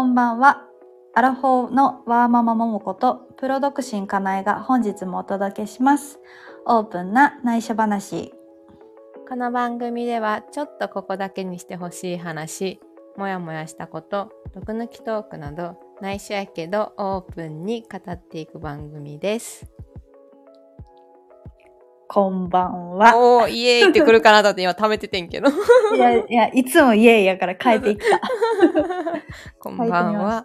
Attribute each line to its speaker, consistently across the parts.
Speaker 1: こんばんは。アラフォーのワーママももことプロ独身かなえが本日もお届けします。オープンな内緒話。
Speaker 2: この番組ではちょっとここだけにしてほしい話、もやもやしたこと、毒抜きトークなど内緒やけどオープンに語っていく番組です。
Speaker 1: こんばんは。
Speaker 2: おー、イエーイってくるかなと思って今貯めててんけど。
Speaker 1: いやいや、いつもイエーイやから変えていった。
Speaker 2: こんばんは。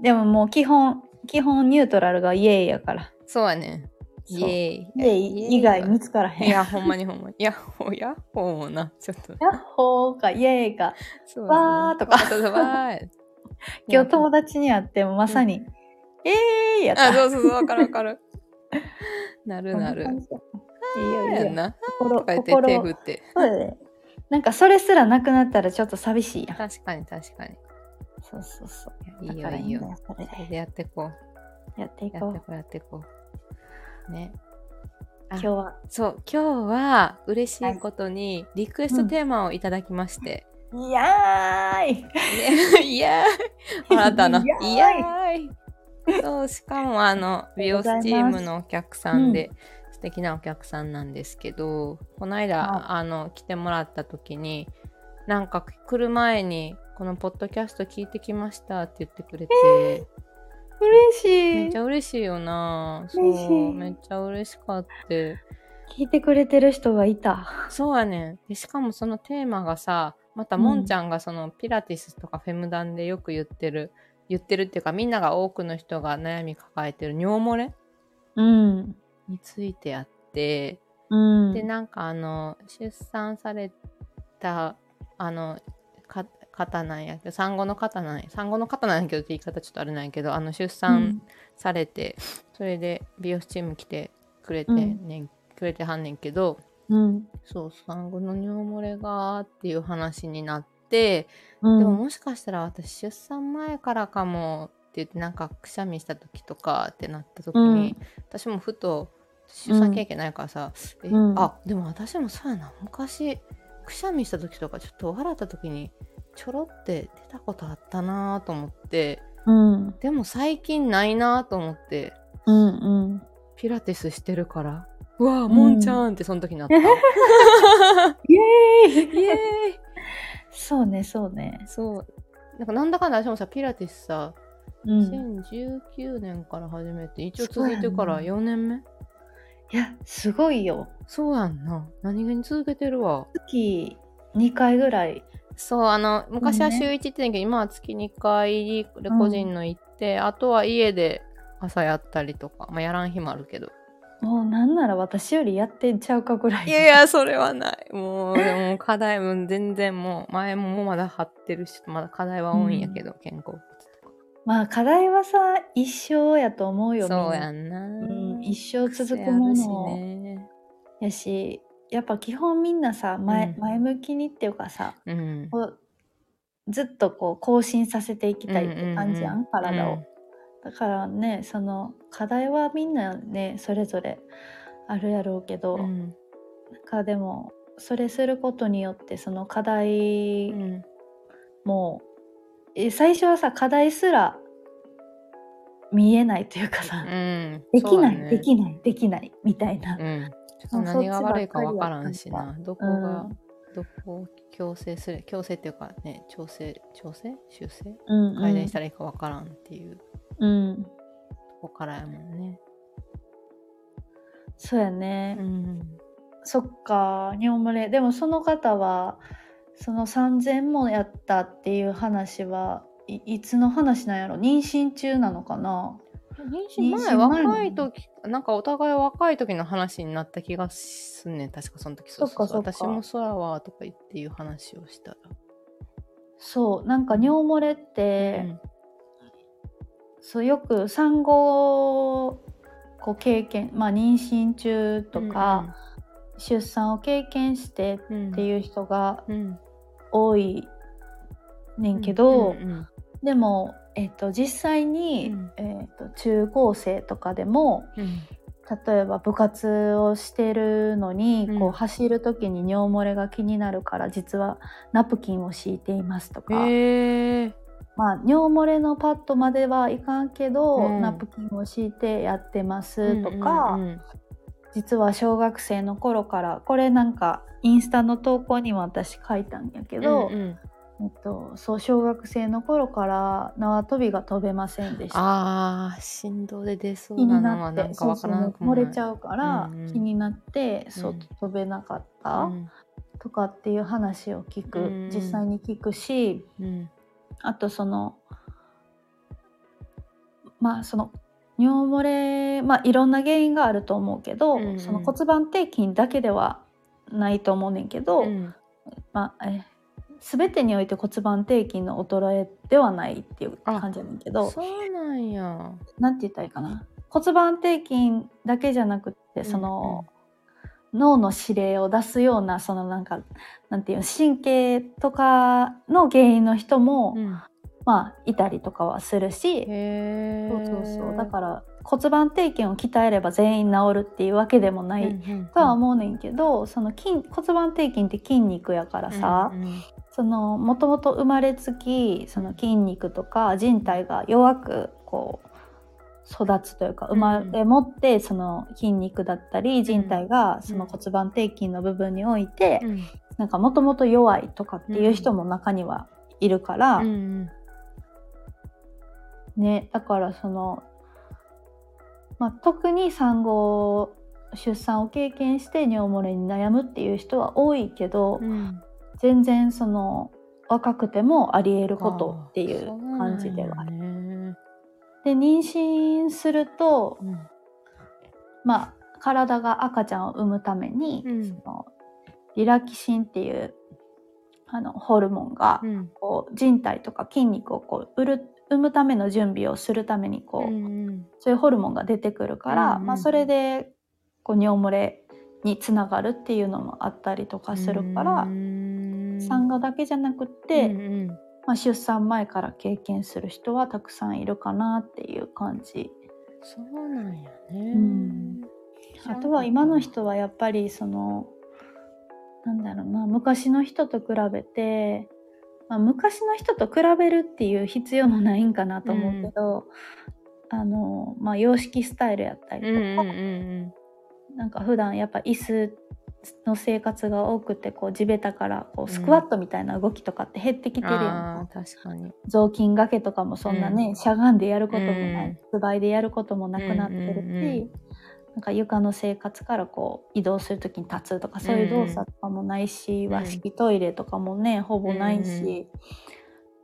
Speaker 1: でももう基本、基本ニュートラルがイエーイやから。
Speaker 2: そうやね。イエーイ。
Speaker 1: イエーイ以外見つからへん。
Speaker 2: いや、ほんまにほんまに。いや、ほやっほーもな。ちょっと。
Speaker 1: ヤッホーかイエーイか。
Speaker 2: そう
Speaker 1: わーとか。今日友達に会ってもまさに、イエーイやった。
Speaker 2: あ、そうそうそう、わかるわかる。なるなる。
Speaker 1: いいよいいよ。
Speaker 2: な。
Speaker 1: 心、
Speaker 2: とか言って
Speaker 1: 心
Speaker 2: 手振って。
Speaker 1: そうだね。なんかそれすらなくなったらちょっと寂しいやん。
Speaker 2: 確かに確かに。
Speaker 1: そうそうそう。
Speaker 2: いいよいいよ。
Speaker 1: それで
Speaker 2: やってこ
Speaker 1: やっていうこう。
Speaker 2: やってこうやってこう。ね。あ
Speaker 1: 今日は。
Speaker 2: そう、今日は嬉しいことにリクエストテーマをいただきまして。
Speaker 1: いやーい
Speaker 2: ねいやーい。あなたの。
Speaker 1: いやーい
Speaker 2: いやーい。そう、しかもあの、美容スチームのお客さんで、素敵なお客さんなんですけど、この間、
Speaker 1: はい。
Speaker 2: あの、来てもらった時に、なんか来る前に、このポッドキャスト聞いてきましたって言ってくれて、
Speaker 1: 嬉しい。
Speaker 2: めっち。ゃ嬉しいよな。そ
Speaker 1: う
Speaker 2: めっちゃ嬉しかった
Speaker 1: 聞いてくれてる人がいた。
Speaker 2: そうやねん。でしかもそのテーマがさまた
Speaker 1: うん
Speaker 2: もんちゃんがそのピラティスとかフェムダンでよく言ってる言ってるっていうかみんなが多くの人が悩み抱えてる尿漏れ
Speaker 1: うん。
Speaker 2: についてあって、
Speaker 1: うん。
Speaker 2: でなんかあの出産されたあのか方なんやけど産後の方なんや産後の方なんやけどって言い方ちょっとあれなんやけどあの出産されて、それで美容師チーム来てくれて
Speaker 1: うん
Speaker 2: ねん、くれてはんねんけど
Speaker 1: うん。
Speaker 2: そう産後の尿漏れがっていう話になって、
Speaker 1: うん。
Speaker 2: でももしかしたら私出産前からかもって言ってなんかくしゃみした時とかってなった時に、私もふと出産経験ないからさ、え
Speaker 1: うん
Speaker 2: あでも私もそうやな昔くしゃみした時とかちょっと笑った時にちょろって出たことあったなと思って
Speaker 1: うん。
Speaker 2: でも最近ないなと思って
Speaker 1: うん。うん。
Speaker 2: ピラティスしてるからうわもんちゃんってその時になった、
Speaker 1: イエーイ
Speaker 2: イエーイ
Speaker 1: そうね、そうね。
Speaker 2: そうなんかなんだかんだ私もさピラティスさ、
Speaker 1: うん。
Speaker 2: 2019年から始めて一応続いてるから
Speaker 1: そうや
Speaker 2: 4年目？
Speaker 1: いや、すごいよ。
Speaker 2: そうやんな何気に続けてるわ
Speaker 1: 月2回ぐらい。
Speaker 2: そうあの昔は
Speaker 1: ね
Speaker 2: 週1って言ってんけど、今は月2回で個人の行って、あとは家で朝やったりとか、まあ、やらん日もあるけど
Speaker 1: もうなんなら私よりやってんちゃうかぐらい。
Speaker 2: いやいやそれはない。もうでも課題も全然もう前もまだ張ってるしまだ課題は多いんやけど、肩甲骨とか。
Speaker 1: まあ課題はさ、一生やと思うよ。
Speaker 2: そう
Speaker 1: み
Speaker 2: やんな、
Speaker 1: んうん、一生続くもの
Speaker 2: ね。
Speaker 1: やし、やっぱ基本みんなさ、前
Speaker 2: うん。
Speaker 1: 前向きにっていうかさ、
Speaker 2: うん。
Speaker 1: ずっとこう更新させていきたいって感じやん、
Speaker 2: うんうんうん
Speaker 1: 体を。だからね、その課題はみんなね、それぞれあるやろうけど、なん。
Speaker 2: うん
Speaker 1: かでも、それすることによってその課題
Speaker 2: うん
Speaker 1: 最初はさ課題すら見えないというかさ、
Speaker 2: うん。
Speaker 1: できない、できないできないみたいな、
Speaker 2: うん。何が悪いかわからんし
Speaker 1: や
Speaker 2: などこ
Speaker 1: うん。
Speaker 2: が、どこを強制する強制っていうかね調整調整？修正？
Speaker 1: うん
Speaker 2: 改善したらいいかわからんっていう。と
Speaker 1: うん、
Speaker 2: こからやもんね。
Speaker 1: そうやね、
Speaker 2: うん。
Speaker 1: そっか尿漏れ。でもその方はその3,000もやったっていう話はいいつの話なんやろ？妊娠中なのかな？
Speaker 2: 妊娠前若い時なんかお互い若い時の話になった気がすんねん。確かその時そうそう
Speaker 1: そっかそっか。
Speaker 2: 私も空はとか言っていう話をしたら。
Speaker 1: そう。なんか尿漏れって、そうよく産後こう経験まあ妊娠中とか、出産を経験して
Speaker 2: うん
Speaker 1: っていう人が
Speaker 2: うん。
Speaker 1: 多いねんけど、
Speaker 2: うんうん
Speaker 1: でも、えっと実際に、
Speaker 2: うん。
Speaker 1: えっと中高生とかでも
Speaker 2: うん。
Speaker 1: 例えば部活をしてるのに、
Speaker 2: うん。
Speaker 1: こう走る時に尿漏れが気になるから実はナプキンを敷いていますとか、
Speaker 2: へえ
Speaker 1: まあ尿漏れのパッドまではいかんけど、
Speaker 2: うん。
Speaker 1: ナプキンを敷いてやってますとか、
Speaker 2: うんうん
Speaker 1: 実は小学生の頃からこれなんかインスタの投稿にも私書いたんやけど、
Speaker 2: うんうん。
Speaker 1: えっと、そう小学生の頃から縄跳びが飛べませんでした。
Speaker 2: あー振動で出そう
Speaker 1: 気
Speaker 2: な
Speaker 1: になって
Speaker 2: のはなんかわからなくもない。
Speaker 1: そう漏れちゃうから、
Speaker 2: うんうん。
Speaker 1: 気になってそう
Speaker 2: うん。
Speaker 1: 飛べなかった、
Speaker 2: うん。
Speaker 1: とかっていう話を聞く、
Speaker 2: うん。
Speaker 1: 実際に聞くし
Speaker 2: うん
Speaker 1: あとそのまあその尿漏れまあいろんな原因があると思うけど、
Speaker 2: うんうん。
Speaker 1: その骨盤底筋だけではないと思うねんけど、
Speaker 2: うん。
Speaker 1: まあえ全てにおいて骨盤底筋の衰えではないっていう感じやねんけど
Speaker 2: そうなんや。
Speaker 1: なんて言ったらいいかな。骨盤底筋だけじゃなくってその、脳の指令を出すようなそのなんかなんていうの神経とかの原因の人も、
Speaker 2: うん。
Speaker 1: まあいたりとかはするし、そうそうそう。だから骨盤底筋を鍛えれば全員治るっていうわけでもない、とは思うねんけどその筋骨盤底筋って筋肉やからさ、
Speaker 2: うんうん
Speaker 1: そのもともと生まれつきその筋肉とか人体が弱くこう育つというか生まれ持ってその筋肉だったり人体がその骨盤底筋の部分において
Speaker 2: うん。
Speaker 1: なんかもともと弱いとかっていう人も中にはいるから、ねだからその、まあ、特に産後出産を経験して尿漏れに悩むっていう人は多いけど、
Speaker 2: うん。
Speaker 1: 全然その若くてもありえることっていう感じではあで妊娠すると、
Speaker 2: うん。
Speaker 1: まあ、体が赤ちゃんを産むために、
Speaker 2: うん。
Speaker 1: そのリラキシンっていうあのホルモンが、
Speaker 2: うん。
Speaker 1: こう人体とか筋肉をこう売る産むための準備をするためにこう、
Speaker 2: うん
Speaker 1: そういうホルモンが出てくるから、
Speaker 2: うんうん
Speaker 1: まあ、それでこう尿漏れにつながるっていうのもあったりとかするから、
Speaker 2: うん
Speaker 1: 産後だけじゃなくって、
Speaker 2: うんうん
Speaker 1: まあ、出産前から経験する人はたくさんいるかなっていう感じ。
Speaker 2: そうなんやね、
Speaker 1: うん。あとは今の人はやっぱりそのなんだろうな昔の人と比べて、まあ、昔の人と比べるっていう必要もないんかなと思うけど、あのまあ洋式スタイルやったりとか、
Speaker 2: うんうんうん。
Speaker 1: なんか普段やっぱ椅子の生活が多くてこう地べたからこうスクワットみたいな動きとかって減ってきてるやんか、
Speaker 2: あー確かに。
Speaker 1: 雑巾掛けとかもそんなね、
Speaker 2: うん。
Speaker 1: しゃがんでやることもない。
Speaker 2: うん。
Speaker 1: 素倍でやることもなくなってるし、
Speaker 2: うんうんうん
Speaker 1: なんか床の生活からこう移動する時に立つとかそういう動作とかもないし、
Speaker 2: ん
Speaker 1: 和式トイレとかもねほぼないし、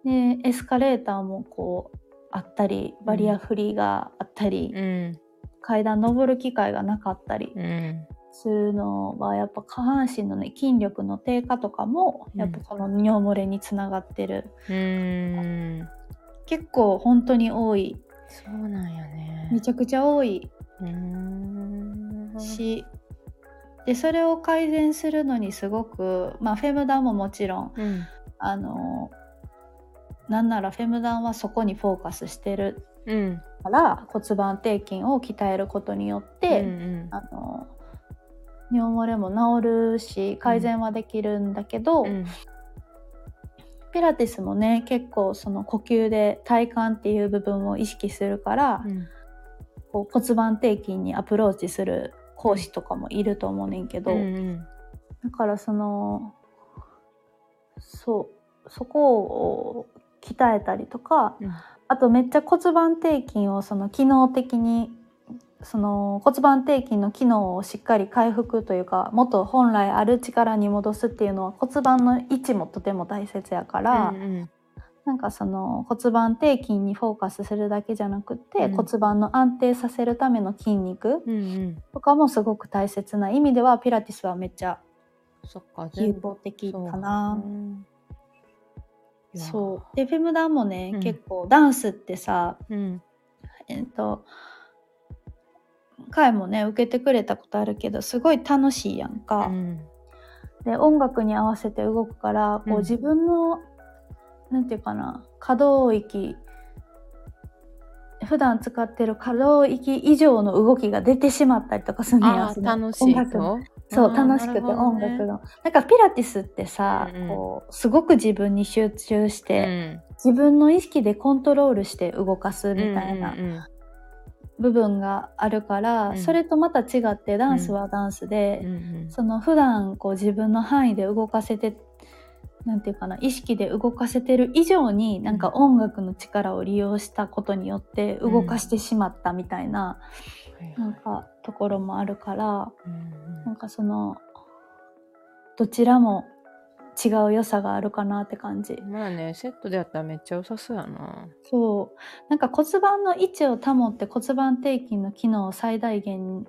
Speaker 1: でエスカレーターもこうあったりバリアフリーがあったり、
Speaker 2: うん。
Speaker 1: 階段登る機会がなかったり。
Speaker 2: うん
Speaker 1: するのはやっぱ下半身のね筋力の低下とかもやっぱこの尿漏れにつながってる、
Speaker 2: うん。
Speaker 1: 結構本当に多い。
Speaker 2: そうなんやね。
Speaker 1: めちゃくちゃ多い。
Speaker 2: うん。
Speaker 1: し、でそれを改善するのにすごく、まあ、フェムダンももちろん
Speaker 2: うん。
Speaker 1: あのなんならフェムダンはそこにフォーカスしてる
Speaker 2: うん。
Speaker 1: から骨盤底筋を鍛えることによって、
Speaker 2: うん。
Speaker 1: あの尿漏れも治るし改善はできるんだけど、
Speaker 2: うん。
Speaker 1: ピラティスもね結構その呼吸で体幹っていう部分を意識するから、
Speaker 2: うん。
Speaker 1: こう骨盤底筋にアプローチする講師とかもいると思うねんけど、
Speaker 2: うん。
Speaker 1: だからそのそうそこを鍛えたりとか
Speaker 2: うん。
Speaker 1: あとめっちゃ骨盤底筋をその機能的にその骨盤底筋の機能をしっかり回復というか元本来ある力に戻すっていうのは骨盤の位置もとても大切やから、
Speaker 2: うん
Speaker 1: なんかその骨盤底筋にフォーカスするだけじゃなくて、
Speaker 2: うん。
Speaker 1: 骨盤の安定させるための筋肉
Speaker 2: うんうん。
Speaker 1: とかもすごく大切な。意味ではピラティスはめっちゃ有効的かな。そう。でフェムダンもね、
Speaker 2: うん。
Speaker 1: 結構ダンスってさ
Speaker 2: うん。
Speaker 1: えっ、と回もね受けてくれたことあるけどすごい楽しいやん
Speaker 2: う
Speaker 1: か。
Speaker 2: ん。
Speaker 1: で音楽に合わせて動くからこ
Speaker 2: う
Speaker 1: 自分の、なんていうかな可動域普段使ってる可動域以上の動きが出てしまったりとかするんや
Speaker 2: 楽しい
Speaker 1: そう楽しくて音
Speaker 2: ね。
Speaker 1: 楽の、なんかピラティスってさ、
Speaker 2: うんうん。
Speaker 1: こうすごく自分に集中し
Speaker 2: う
Speaker 1: て、
Speaker 2: ん。
Speaker 1: 自分の意識でコントロールして動かすみたいな部分があるから、
Speaker 2: うん。
Speaker 1: それとまた違ってダンスはダンスで、
Speaker 2: うん。うん
Speaker 1: その普段こう自分の範囲で動かせてなんていうかな意識で動かせてる以上になんか音楽の力を利用したことによって動かしてしまったみたいな、
Speaker 2: はい
Speaker 1: なんかところもあるから
Speaker 2: うん。
Speaker 1: なんかそのどちらも違う良さがあるかなって感じ。
Speaker 2: まあねセットでやったらめっちゃ良さそうやな。
Speaker 1: そう。なんか骨盤の位置を保って骨盤底筋の機能を最大限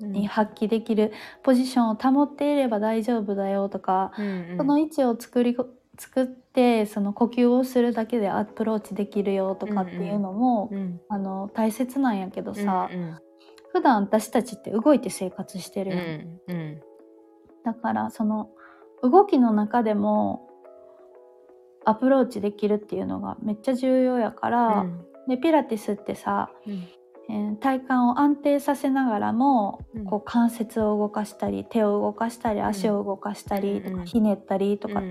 Speaker 1: に発揮できるポジションを保っていれば大丈夫だよとか、
Speaker 2: うんうん。
Speaker 1: その位置を作り作ってその呼吸をするだけでアプローチできるよとかっていうのも、
Speaker 2: うん
Speaker 1: あの大切なんやけどさ、
Speaker 2: うん
Speaker 1: 普段私たちって動いて生活して
Speaker 2: うん。
Speaker 1: るやん、
Speaker 2: うん。
Speaker 1: だからその動きの中でもアプローチできるっていうのがめっちゃ重要やから、
Speaker 2: うん。
Speaker 1: でピラティスってさ、
Speaker 2: うん。
Speaker 1: えー体幹を安定させながらも、
Speaker 2: うん。
Speaker 1: こう関節を動かしたり手を動かしたり足を動かしたりとか、ひねったりとか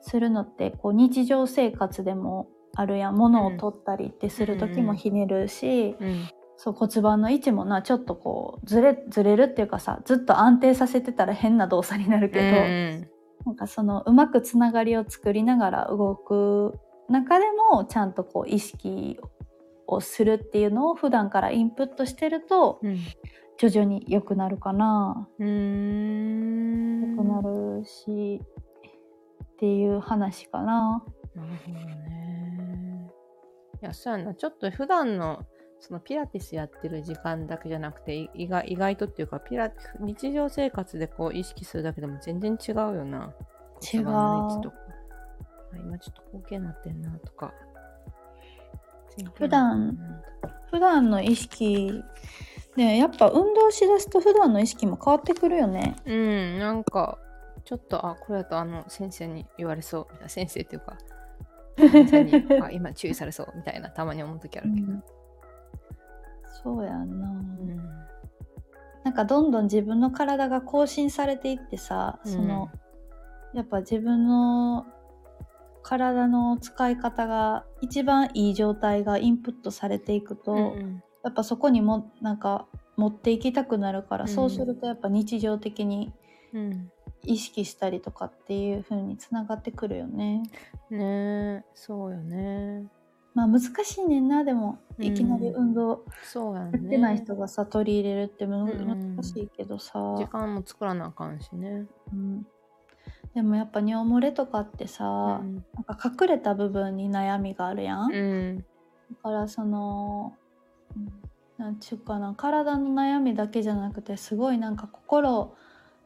Speaker 1: するのってこう日常生活でもあるやん。物を取ったりってする時もひねるし、
Speaker 2: うん
Speaker 1: そう骨盤の位置もなちょっとこうずれずれるっていうかさずっと安定させてたら変な動作になるけど、
Speaker 2: うん
Speaker 1: なんかそのうまくつながりを作りながら動く中でもちゃんとこう意識をするっていうのを普段からインプットしてると
Speaker 2: うん
Speaker 1: 徐々に良くなるかな
Speaker 2: うーん
Speaker 1: 良くなるしっていう話かな。
Speaker 2: なるほどね。いや、そうやな。ちょっと普段のそのピラティスやってる時間だけじゃなくて、い意外意外とっていうか、ピラ日常生活でこう意識するだけでも全然違うよな。
Speaker 1: 違う
Speaker 2: 今ちょっと後傾になってんなとか。
Speaker 1: 普段普段の意識ねやっぱ運動しだすと普段の意識も変わってくるよね。
Speaker 2: うん、なんか、ちょっと、あ、これだとあの先生に言われそうみたいな。先生っていうか、先生にあ今注意されそうみたいな、たまに思う時あるけど。
Speaker 1: そうやんな。
Speaker 2: うん。
Speaker 1: なんかどんどん自分の体が更新されていってさ、そのやっぱ自分の体の使い方が一番いい状態がインプットされていくと、
Speaker 2: うんうん。
Speaker 1: やっぱそこにもなんか持っていきたくなるから、
Speaker 2: うん。
Speaker 1: そうするとやっぱ日常的に
Speaker 2: うん。
Speaker 1: 意識したりとかっていう風につながってくるよね。
Speaker 2: ねえそうよね
Speaker 1: まあ難しいねんなでも
Speaker 2: うん。
Speaker 1: いきなり運動
Speaker 2: そうや
Speaker 1: ってない人がさ取り入れるって難しいけどさ、
Speaker 2: 時間も作らなあかんしね。
Speaker 1: うん。でもやっぱ尿漏れとかってさ、
Speaker 2: うん。
Speaker 1: なんか隠れた部分に悩みがあるやん、だ
Speaker 2: うん。
Speaker 1: からそのうんなんちゅうかな体の悩みだけじゃなくてすごいなんか心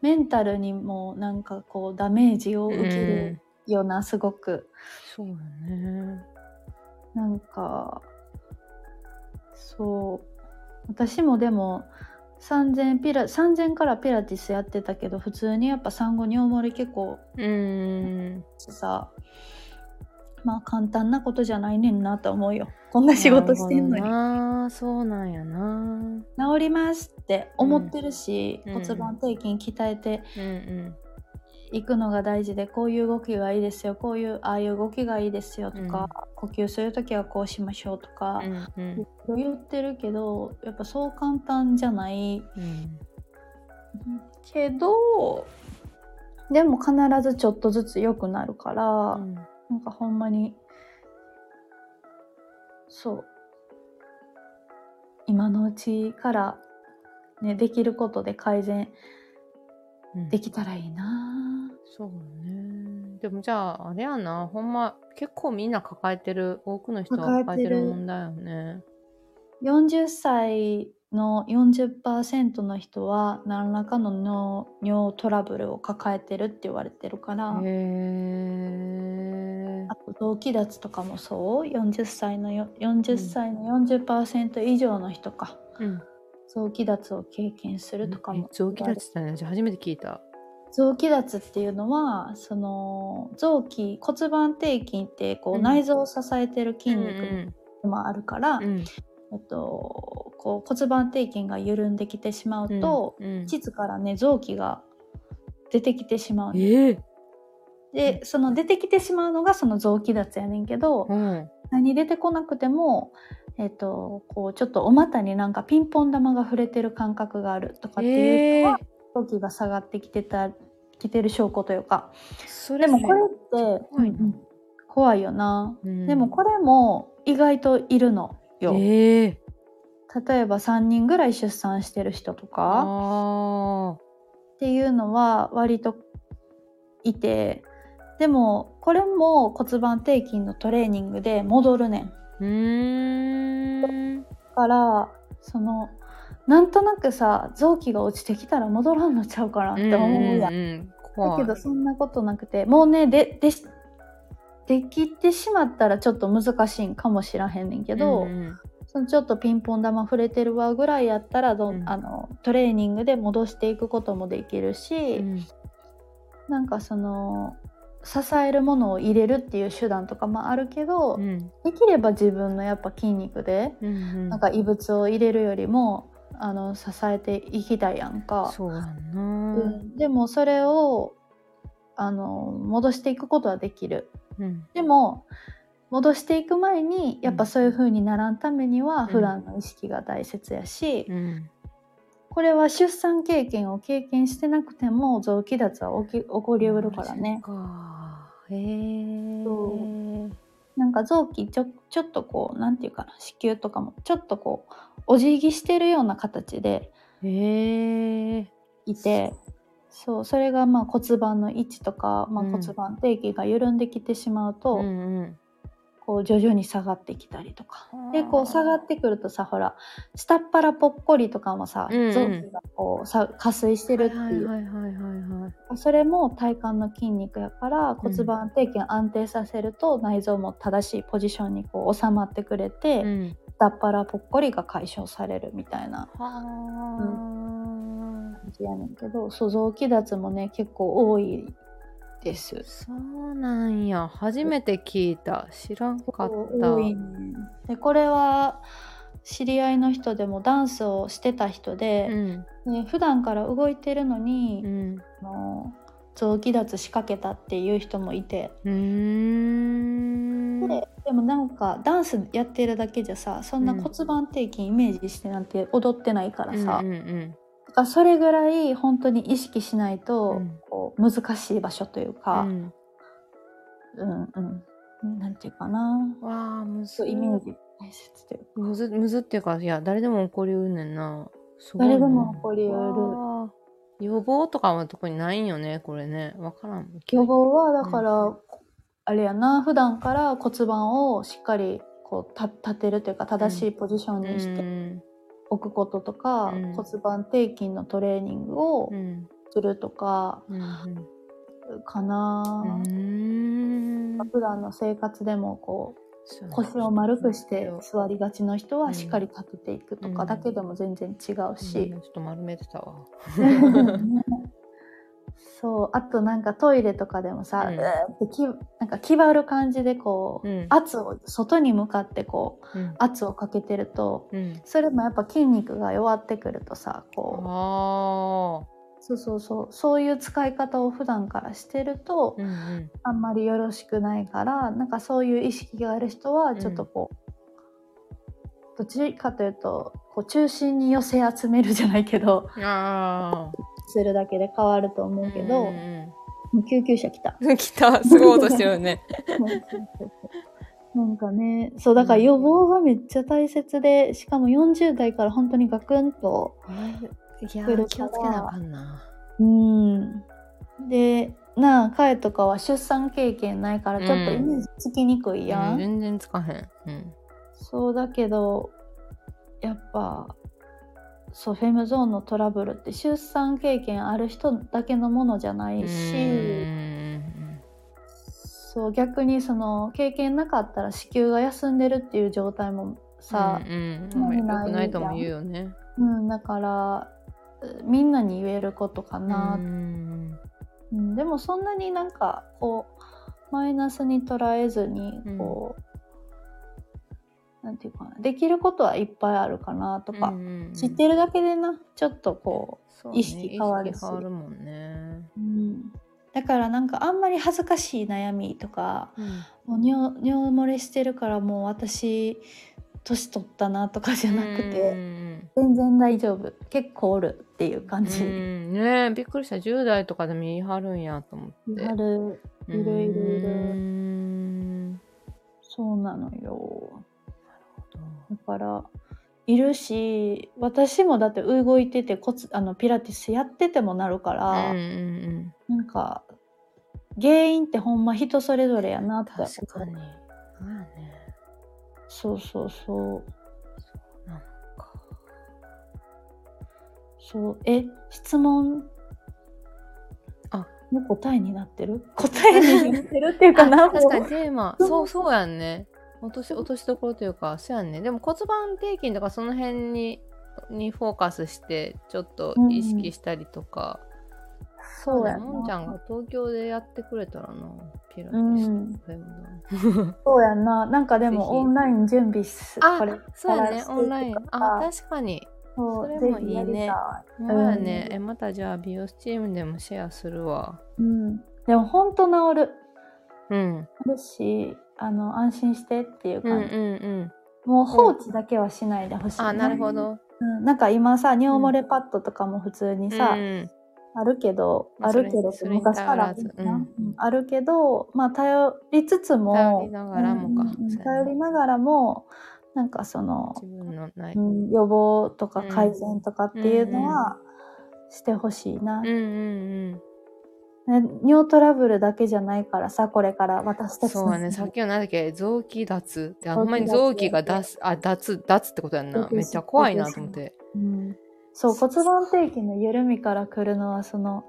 Speaker 1: メンタルにもなんかこうダメージを受けるような、すごく。
Speaker 2: そうよね
Speaker 1: なんかそう。私もでも3000ピラ3000からピラティスやってたけど普通にやっぱ産後尿漏れ結構
Speaker 2: うん。
Speaker 1: さまあ簡単なことじゃないねんなと思うよ。こんな仕事してんのに。
Speaker 2: なあそうなんやな。
Speaker 1: 治りますって思ってるし、
Speaker 2: うん。
Speaker 1: 骨盤底筋鍛えて
Speaker 2: うんうん
Speaker 1: いくのが大事でこういう動きがいいですよこういうああいう動きがいいですよとか、呼吸する時はこうしましょうとか、
Speaker 2: うんうん。
Speaker 1: 言ってるけどやっぱそう簡単じゃない。
Speaker 2: うん。
Speaker 1: けどでも必ずちょっとずつ良くなるから、
Speaker 2: うん。
Speaker 1: なんかほんまにそう。今のうちから、ね、できることで改善
Speaker 2: うん。
Speaker 1: できたらいいな、
Speaker 2: そうね。でもじゃああれやな。ほんま結構みんな抱えてる多くの人は抱えてる問題よね。
Speaker 1: 40歳の40%の人は何らかの尿尿トラブルを抱えてるって言われてるから、
Speaker 2: へえ
Speaker 1: あと同期脱とかもそう？40歳のよ40歳の40%以上の人か。
Speaker 2: うん。
Speaker 1: 臓器脱を経験するとかも。
Speaker 2: え臓器脱って何じゃあ初めて聞いた
Speaker 1: 臓器脱っていうのはその臓器骨盤底筋ってこう
Speaker 2: うん。
Speaker 1: 内臓を支えてる筋肉
Speaker 2: うん
Speaker 1: もあるから、
Speaker 2: うん。
Speaker 1: えっと、こう骨盤底筋が緩んできてしまうと、
Speaker 2: うん
Speaker 1: 膣からね臓器が出てきてしまうの。
Speaker 2: ええ。
Speaker 1: でその出てきてしまうのがその臓器脱やねんけど、
Speaker 2: うん
Speaker 1: 何出てこなくても、えっと、こうちょっとお股になんかピンポン玉が触れてる感覚があるとかっていう人は、臓器が下がってきてたきてる証拠というか。
Speaker 2: それ
Speaker 1: でもこれって
Speaker 2: 怖いな。
Speaker 1: うんうん。怖いよな、
Speaker 2: うん。
Speaker 1: でもこれも意外といるのよ。
Speaker 2: ええ。
Speaker 1: 例えば3人ぐらい出産してる人とか。
Speaker 2: あ
Speaker 1: っていうのは割といて。でもこれも骨盤底筋のトレーニングで戻るねん。
Speaker 2: ーうーん。
Speaker 1: だからそのなんとなくさ臓器が落ちてきたら戻らんのちゃうかなって思うやん。
Speaker 2: んん
Speaker 1: だ
Speaker 2: 怖い。
Speaker 1: けどそんなことなくてもうねででしできてしまったらちょっと難しいんかもしらへんねんけど、
Speaker 2: うん
Speaker 1: そのちょっとピンポン玉触れてるわぐらいやったらど、
Speaker 2: うん。
Speaker 1: あのトレーニングで戻していくこともできるし、
Speaker 2: うん。
Speaker 1: なんかその支えるものを入れるっていう手段とかもあるけど、
Speaker 2: うん。
Speaker 1: できれば自分のやっぱ筋肉で
Speaker 2: うんうん。
Speaker 1: なんか異物を入れるよりもあの支えていきたいやんか。
Speaker 2: そうやん
Speaker 1: う
Speaker 2: な、
Speaker 1: ん、でもそれをあの戻していくことはできる。
Speaker 2: うん。
Speaker 1: でも戻していく前にやっぱそういう風にならんためには普段の意識が大切やし、
Speaker 2: うん。
Speaker 1: これは出産経験を経験してなくても臓器脱は起き起こりうるからね。
Speaker 2: へえ。
Speaker 1: そなんか臓器ちょちょっとこうなんていうかな子宮とかもちょっとこうお辞儀してるような形で
Speaker 2: へえ
Speaker 1: いてそうそれがまあ骨盤の位置とか、まあ、
Speaker 2: うん。
Speaker 1: 骨盤底筋が緩んできてしまうと、
Speaker 2: うんうん
Speaker 1: こう徐々に下がってきたりとか。
Speaker 2: はあ
Speaker 1: でこう下がってくるとさほら下っ腹ぽっこりとかもさ、
Speaker 2: うん。うん
Speaker 1: 臓器がこうさ下垂してるって
Speaker 2: はい
Speaker 1: いう、それも体幹の筋肉やから骨盤底筋を安定させると、内臓も正しいポジションにこう収まってくれて、
Speaker 2: うん。
Speaker 1: 下っ腹ぽっこりが解消されるみたいな。
Speaker 2: は
Speaker 1: 感じやねんけどそう臓器脱もね結構多いです。
Speaker 2: あ。そうなんや。初めて聞いた。知らんかった。
Speaker 1: ね。でこれは知り合いの人でもダンスをしてた人
Speaker 2: う
Speaker 1: で、
Speaker 2: ん。
Speaker 1: で普段から動いてるのに、
Speaker 2: うん。
Speaker 1: あの臓器脱仕掛けたっていう人もいて、ででもなんかダンスやってるだけじゃさそんな
Speaker 2: うん
Speaker 1: 骨盤底筋イメージしてなんて踊ってないからさ、
Speaker 2: うんうん
Speaker 1: だからそれぐらい本当に意識しないと、
Speaker 2: うん。
Speaker 1: こう難しい場所という
Speaker 2: う
Speaker 1: か、
Speaker 2: ん。
Speaker 1: うんうん。なんていうかな。
Speaker 2: わあむず。
Speaker 1: イメージ大切というか。
Speaker 2: むずむずっていうかいや誰でも起こりうんねんな。
Speaker 1: 誰でも起こりうる。
Speaker 2: 予防とかは特にないんよねこれね。わからん。
Speaker 1: 予防はだから、
Speaker 2: う
Speaker 1: あれやな。普段から骨盤をしっかりこうた立てるというか正しいポジションにし
Speaker 2: う
Speaker 1: て
Speaker 2: ん
Speaker 1: おくこととか、
Speaker 2: うん。
Speaker 1: 骨盤底筋のトレーニングを
Speaker 2: うん
Speaker 1: するとか
Speaker 2: うん。
Speaker 1: かな、
Speaker 2: うん。うん。
Speaker 1: 普段の生活でもこ
Speaker 2: そう
Speaker 1: う腰を丸くして
Speaker 2: うん
Speaker 1: 座りがちの人
Speaker 2: うん。
Speaker 1: はしっかり立てていくとか
Speaker 2: うん。
Speaker 1: だけでも全然違う
Speaker 2: うん。
Speaker 1: し
Speaker 2: ちょ、っと丸めてたわ
Speaker 1: そうあとなんかトイレとかでもさ、
Speaker 2: う
Speaker 1: うんーっなんか気張る感じでこう、
Speaker 2: うん。
Speaker 1: 圧を外に向かってこう
Speaker 2: うん。
Speaker 1: 圧をかけてると
Speaker 2: うん。
Speaker 1: それもやっぱ筋肉が弱ってくるとさこう。そうそうそう。そういう使い方を普段からしてると、
Speaker 2: うんうん。
Speaker 1: あんまりよろしくないからなんかそういう意識がある人はちょっとこう、どっちかというとこう中心に寄せ集めるじゃないけどするだけで変わると思うけど、
Speaker 2: うん
Speaker 1: もう救急車来た。
Speaker 2: うん来た。すごい音してるね。
Speaker 1: なんかねそうだから予防がめっちゃ大切でしかも40代から本当にガクンと来るから。
Speaker 2: 気をつけなあかんな。
Speaker 1: うん。でなあ彼とかは出産経験ないからちょっとイメージつきにくいやん、
Speaker 2: うん全然つかへん。うん。
Speaker 1: そうだけどやっぱそうフェムゾーンのトラブルって出産経験ある人だけのものじゃないし、
Speaker 2: うん
Speaker 1: そう逆にその経験なかったら子宮が休んでるっていう状態もさ、
Speaker 2: うんうん、
Speaker 1: な
Speaker 2: ないとも言うよね。
Speaker 1: うんだからうみんなに言えることかな、
Speaker 2: うん。
Speaker 1: うんでもそんなになんかこうマイナスに捉えずに
Speaker 2: うん。
Speaker 1: こなんていうかなできることはいっぱいあるかなとか、
Speaker 2: うんうんうん。
Speaker 1: 知ってるだけでなちょっとこ
Speaker 2: そうね
Speaker 1: 意識変わるし。
Speaker 2: 変わるもんね。
Speaker 1: う、うん、だからなんかあんまり恥ずかしい悩みとかもう尿尿漏れしてるからもう私年取ったなとかじゃなく
Speaker 2: うん
Speaker 1: て、
Speaker 2: うん。
Speaker 1: 全然大丈夫。結構おるっていう感じ、
Speaker 2: うんねえびっくりした。10代とかでも言い張るんやと思って。
Speaker 1: ある。いるいるいる
Speaker 2: うん。
Speaker 1: そうなのよだからいるし私もだって動いててコツあのピラティスやっててもなるから、
Speaker 2: うんうんうん
Speaker 1: なんか原因ってほんま人それぞれやなって。
Speaker 2: 確かに。そうやね。
Speaker 1: そうそうそう。そうえ質問？
Speaker 2: あ。
Speaker 1: の答えになってる？答えになってるっていうかな
Speaker 2: あ確かに
Speaker 1: も
Speaker 2: テーマ。
Speaker 1: そう
Speaker 2: そうやんね落とし落としどころというかそうやんね。でも骨盤底筋とかその辺ににフォーカスしてちょっと意識したりとか、
Speaker 1: うそうや
Speaker 2: のんちゃん
Speaker 1: な
Speaker 2: が東京でやってくれたらなピラテ
Speaker 1: う
Speaker 2: ィス
Speaker 1: ん
Speaker 2: とかでも
Speaker 1: そうやんな。なんかでもオンライン準備す
Speaker 2: あそうやね。オンライン。あ確かに。
Speaker 1: そ
Speaker 2: れもい。いね。
Speaker 1: い
Speaker 2: そうやね、えまたじゃあ美容スチームでもシェアするわ。
Speaker 1: うん、でも本当治る。
Speaker 2: うん。
Speaker 1: 治るしあの安心してっていう
Speaker 2: うんうん
Speaker 1: 感じ、
Speaker 2: うん。
Speaker 1: もう放置だけはしないでほしい、
Speaker 2: あなるほ、ど。
Speaker 1: うん、なんか今さ尿漏れパッドとかも普通にさ、
Speaker 2: うん。
Speaker 1: あるけど、
Speaker 2: まあ
Speaker 1: あるけど昔からあるけどまあ頼りつつも
Speaker 2: 頼りながらもか
Speaker 1: うんな。がらもなんかその、
Speaker 2: 自分のない、
Speaker 1: うん、予防とか
Speaker 2: うん
Speaker 1: 改善とかっていうのはしてほしいな、
Speaker 2: うんうんうん
Speaker 1: ね尿トラブルだけじゃないからさこれから私たち
Speaker 2: そうやね、さっきの何だっけ、臓器脱。って、あんまに臓器が出す、あ、脱、脱ってことやんな。めっちゃ怖いなと思って。
Speaker 1: うん、そう骨盤底筋の緩みから来るのはその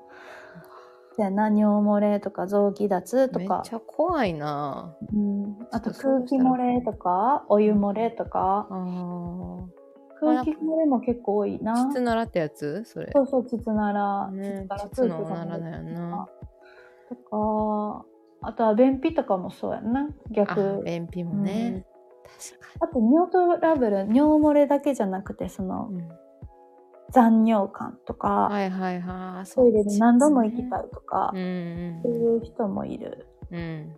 Speaker 1: な尿漏れとか臓器脱と
Speaker 2: めっ
Speaker 1: か
Speaker 2: ちゃ怖いな。
Speaker 1: うん、あと空気漏れとかお湯漏れとか。
Speaker 2: あー
Speaker 1: 空気漏れも結構多いな
Speaker 2: 膣ならってやつ？それ。
Speaker 1: そうそう膣なら
Speaker 2: ね
Speaker 1: から
Speaker 2: 膣のおならだよな
Speaker 1: とかあとは便秘とかもそうやんな
Speaker 2: あ
Speaker 1: 逆、
Speaker 2: 便秘もね。確か
Speaker 1: あと尿トラブル尿漏れだけじゃなくてその
Speaker 2: に。うん
Speaker 1: 残尿感とか、
Speaker 2: はいはいはい。
Speaker 1: トイレに何度も行き
Speaker 2: い。
Speaker 1: たいとか、
Speaker 2: うん
Speaker 1: そういう人もいる
Speaker 2: うん。うん。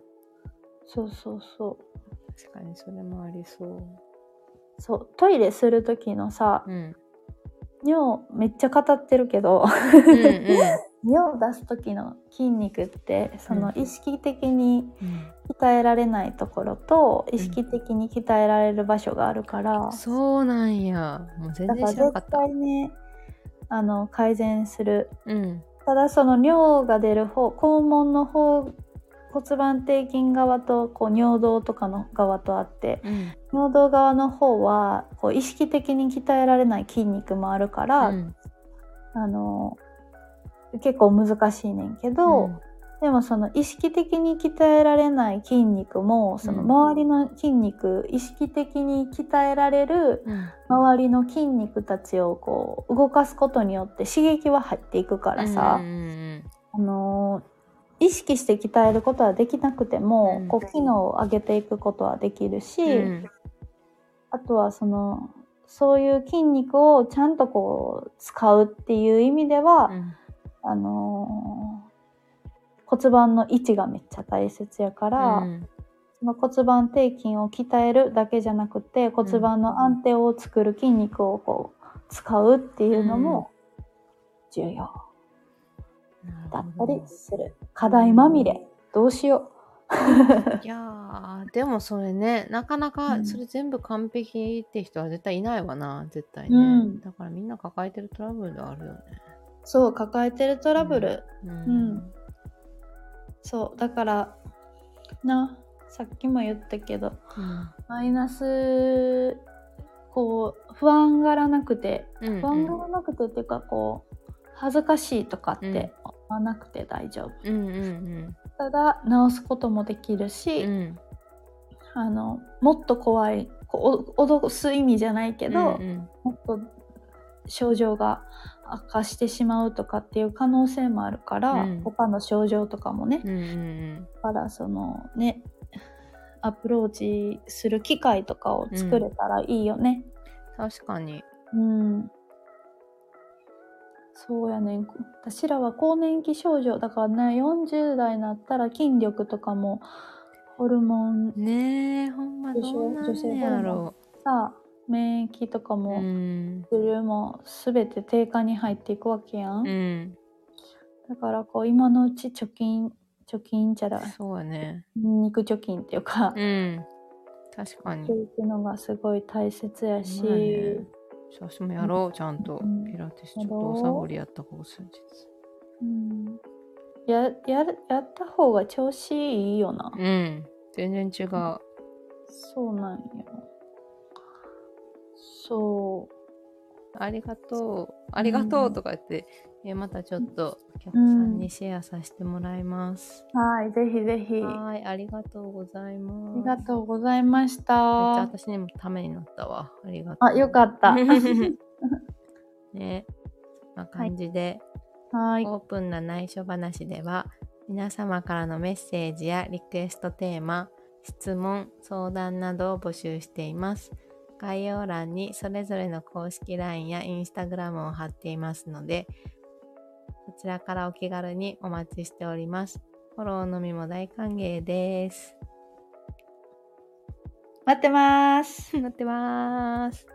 Speaker 1: そうそうそう
Speaker 2: 確かにそれもありそう。
Speaker 1: そうトイレする時のさ
Speaker 2: うん。
Speaker 1: 尿めっちゃ語ってるけど
Speaker 2: うんうん。
Speaker 1: 尿出す時の筋肉ってその
Speaker 2: うん
Speaker 1: 意識的に
Speaker 2: うん
Speaker 1: 鍛えられないところと意識的に鍛えられる場所があるから、
Speaker 2: そうなんや。もう全然知らなかった。
Speaker 1: 対ねあの改善する
Speaker 2: うん。
Speaker 1: ただその尿が出る方肛門の方骨盤底筋側とこう尿道とかの側とあって
Speaker 2: うん。
Speaker 1: 尿道側の方はこう意識的に鍛えられない筋肉もあるから、
Speaker 2: うん。
Speaker 1: あの結構難しいねんけど、
Speaker 2: うん。
Speaker 1: でもその意識的に鍛えられない筋肉もその
Speaker 2: うん。
Speaker 1: 周りの筋肉、意識的に鍛えられる
Speaker 2: うん。
Speaker 1: 周りの筋肉たちをこう動かすことによって刺激は入っていくからさ、あの意識して鍛えることはできなくても、
Speaker 2: うん。
Speaker 1: こう機能を上げていくことはできるし、
Speaker 2: うん。
Speaker 1: あとはそのそういう筋肉をちゃんとこう使うっていう意味では、
Speaker 2: うん。
Speaker 1: あのー骨盤の位置がめっちゃ大切やから、
Speaker 2: うん。
Speaker 1: その骨盤底筋を鍛えるだけじゃなくて骨盤の安定を作る筋肉をこう使うっていうのも重要だったりする。課題まみれ。どうしよ
Speaker 2: いやーでもそれねなかなか
Speaker 1: うん。
Speaker 2: それ全部完璧って人は絶対いないわな絶対ね、
Speaker 1: うん。
Speaker 2: だからみんな抱えてるトラブルであるよね。
Speaker 1: う。そう抱えてるトラブル、
Speaker 2: うん、
Speaker 1: うん。そうだからなさっきも言ったけど
Speaker 2: うん
Speaker 1: マイナスこう不安がらなくて
Speaker 2: うん
Speaker 1: 不安がらなくてっていうかこう恥ずかしいとかって思わなくて大丈夫、
Speaker 2: うんうん
Speaker 1: ただ直すこともできるし、
Speaker 2: うん。うん
Speaker 1: あのもっと怖い脅す意味じゃないけど、
Speaker 2: うん
Speaker 1: もっと症状が悪化してしまうとかっていう可能性もあるから、
Speaker 2: うん。
Speaker 1: 他の症状とかもね、
Speaker 2: うんうん
Speaker 1: だからそのねアプローチする機会とかを作れたらいいよね。
Speaker 2: 確かに。
Speaker 1: うん。そうやねん。私らは更年期症状だからね、40代になったら筋力とかもホルモン
Speaker 2: ねえ、ほんまどうなんねやろ
Speaker 1: さ、免疫とかも、
Speaker 2: ん。
Speaker 1: するも全て低下に入っていくわけやん。
Speaker 2: うん。
Speaker 1: だからこう今のうち貯金、貯金じゃだ、
Speaker 2: そうやね。
Speaker 1: 肉貯金っていうか、
Speaker 2: うん。確かに
Speaker 1: して。いくのがすごい大切やし、
Speaker 2: ね私もやろう、ちゃんと
Speaker 1: うん。
Speaker 2: ピラティスちょっとおサボりやったここ数日。
Speaker 1: うん、ややるやった方が調子いいよな。
Speaker 2: うん。全然違う。
Speaker 1: そうなんよ。そ
Speaker 2: ありがとう。ありがとうとか言って、えまたちょっとお客さんにシェアさせてもらいます。
Speaker 1: う。はい、ぜひぜひ。あ
Speaker 2: はい、ありがとうございます。
Speaker 1: りがとうございまし
Speaker 2: めっちゃ
Speaker 1: た。
Speaker 2: 私にもためになったわ。ありがとう。
Speaker 1: あ、よかった。
Speaker 2: ね。そんな感じで、
Speaker 1: はい。
Speaker 2: オープンな内緒話では、皆様からのメッセージやリクエストテーマ、質問、相談などを募集しています。概要欄にそれぞれの公式 LINE や Instagram を貼っていますので、そちらからお気軽にお待ちしております。フォローのみも大歓迎です。
Speaker 1: 待ってます。
Speaker 2: 待ってます。